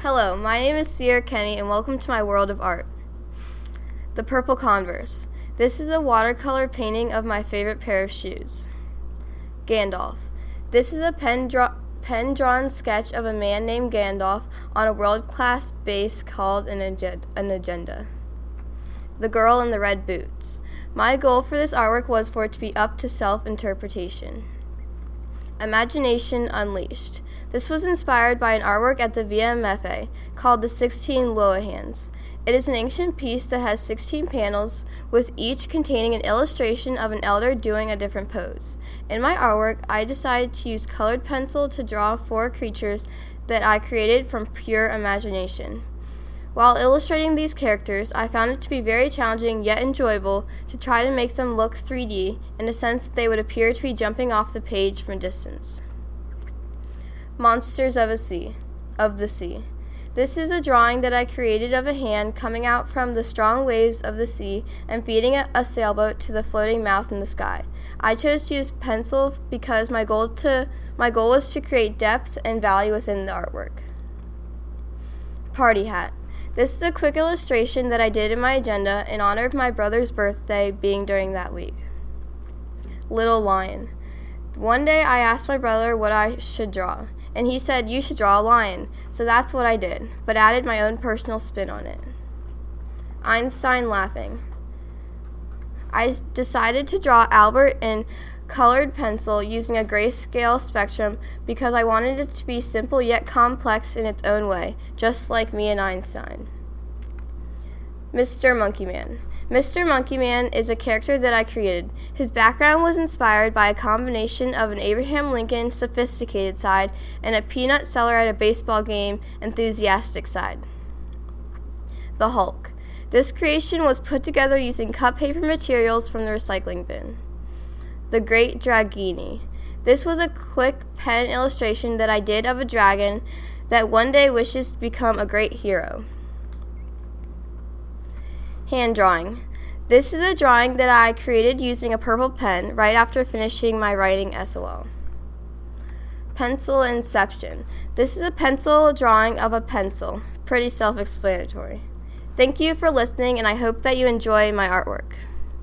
Hello, my name is Sierra Kenny, and welcome to my world of art. The Purple Converse. This is a watercolor painting of my favorite pair of shoes. Gandalf. This is a pen, pen drawn sketch of a man named Gandalf on a world class base called an, an agenda. The Girl in the Red Boots. My goal for this artwork was for it to be up to self interpretation. Imagination Unleashed. This was inspired by an artwork at the VMFA called the 16 Lohans. It is an ancient piece that has 16 panels, with each containing an illustration of an elder doing a different pose. In my artwork, I decided to use colored pencil to draw four creatures that I created from pure imagination. While illustrating these characters, I found it to be very challenging yet enjoyable to try to make them look 3D in a sense that they would appear to be jumping off the page from a distance. Monsters of a Sea of the Sea. This is a drawing that I created of a hand coming out from the strong waves of the sea and feeding a, a sailboat to the floating mouth in the sky. I chose to use pencil because my goal to my goal was to create depth and value within the artwork. Party hat. This is a quick illustration that I did in my agenda in honor of my brother's birthday being during that week. Little Lion. One day I asked my brother what I should draw, and he said, You should draw a lion. So that's what I did, but added my own personal spin on it. Einstein laughing. I decided to draw Albert in colored pencil using a grayscale spectrum because I wanted it to be simple yet complex in its own way, just like me and Einstein. Mr. Monkey Man. Mr. Monkey Man is a character that I created. His background was inspired by a combination of an Abraham Lincoln sophisticated side and a peanut seller at a baseball game enthusiastic side. The Hulk. This creation was put together using cut paper materials from the recycling bin. The Great Dragini. This was a quick pen illustration that I did of a dragon that one day wishes to become a great hero. Hand drawing. This is a drawing that I created using a purple pen right after finishing my writing SOL. Pencil Inception. This is a pencil drawing of a pencil. Pretty self explanatory. Thank you for listening, and I hope that you enjoy my artwork.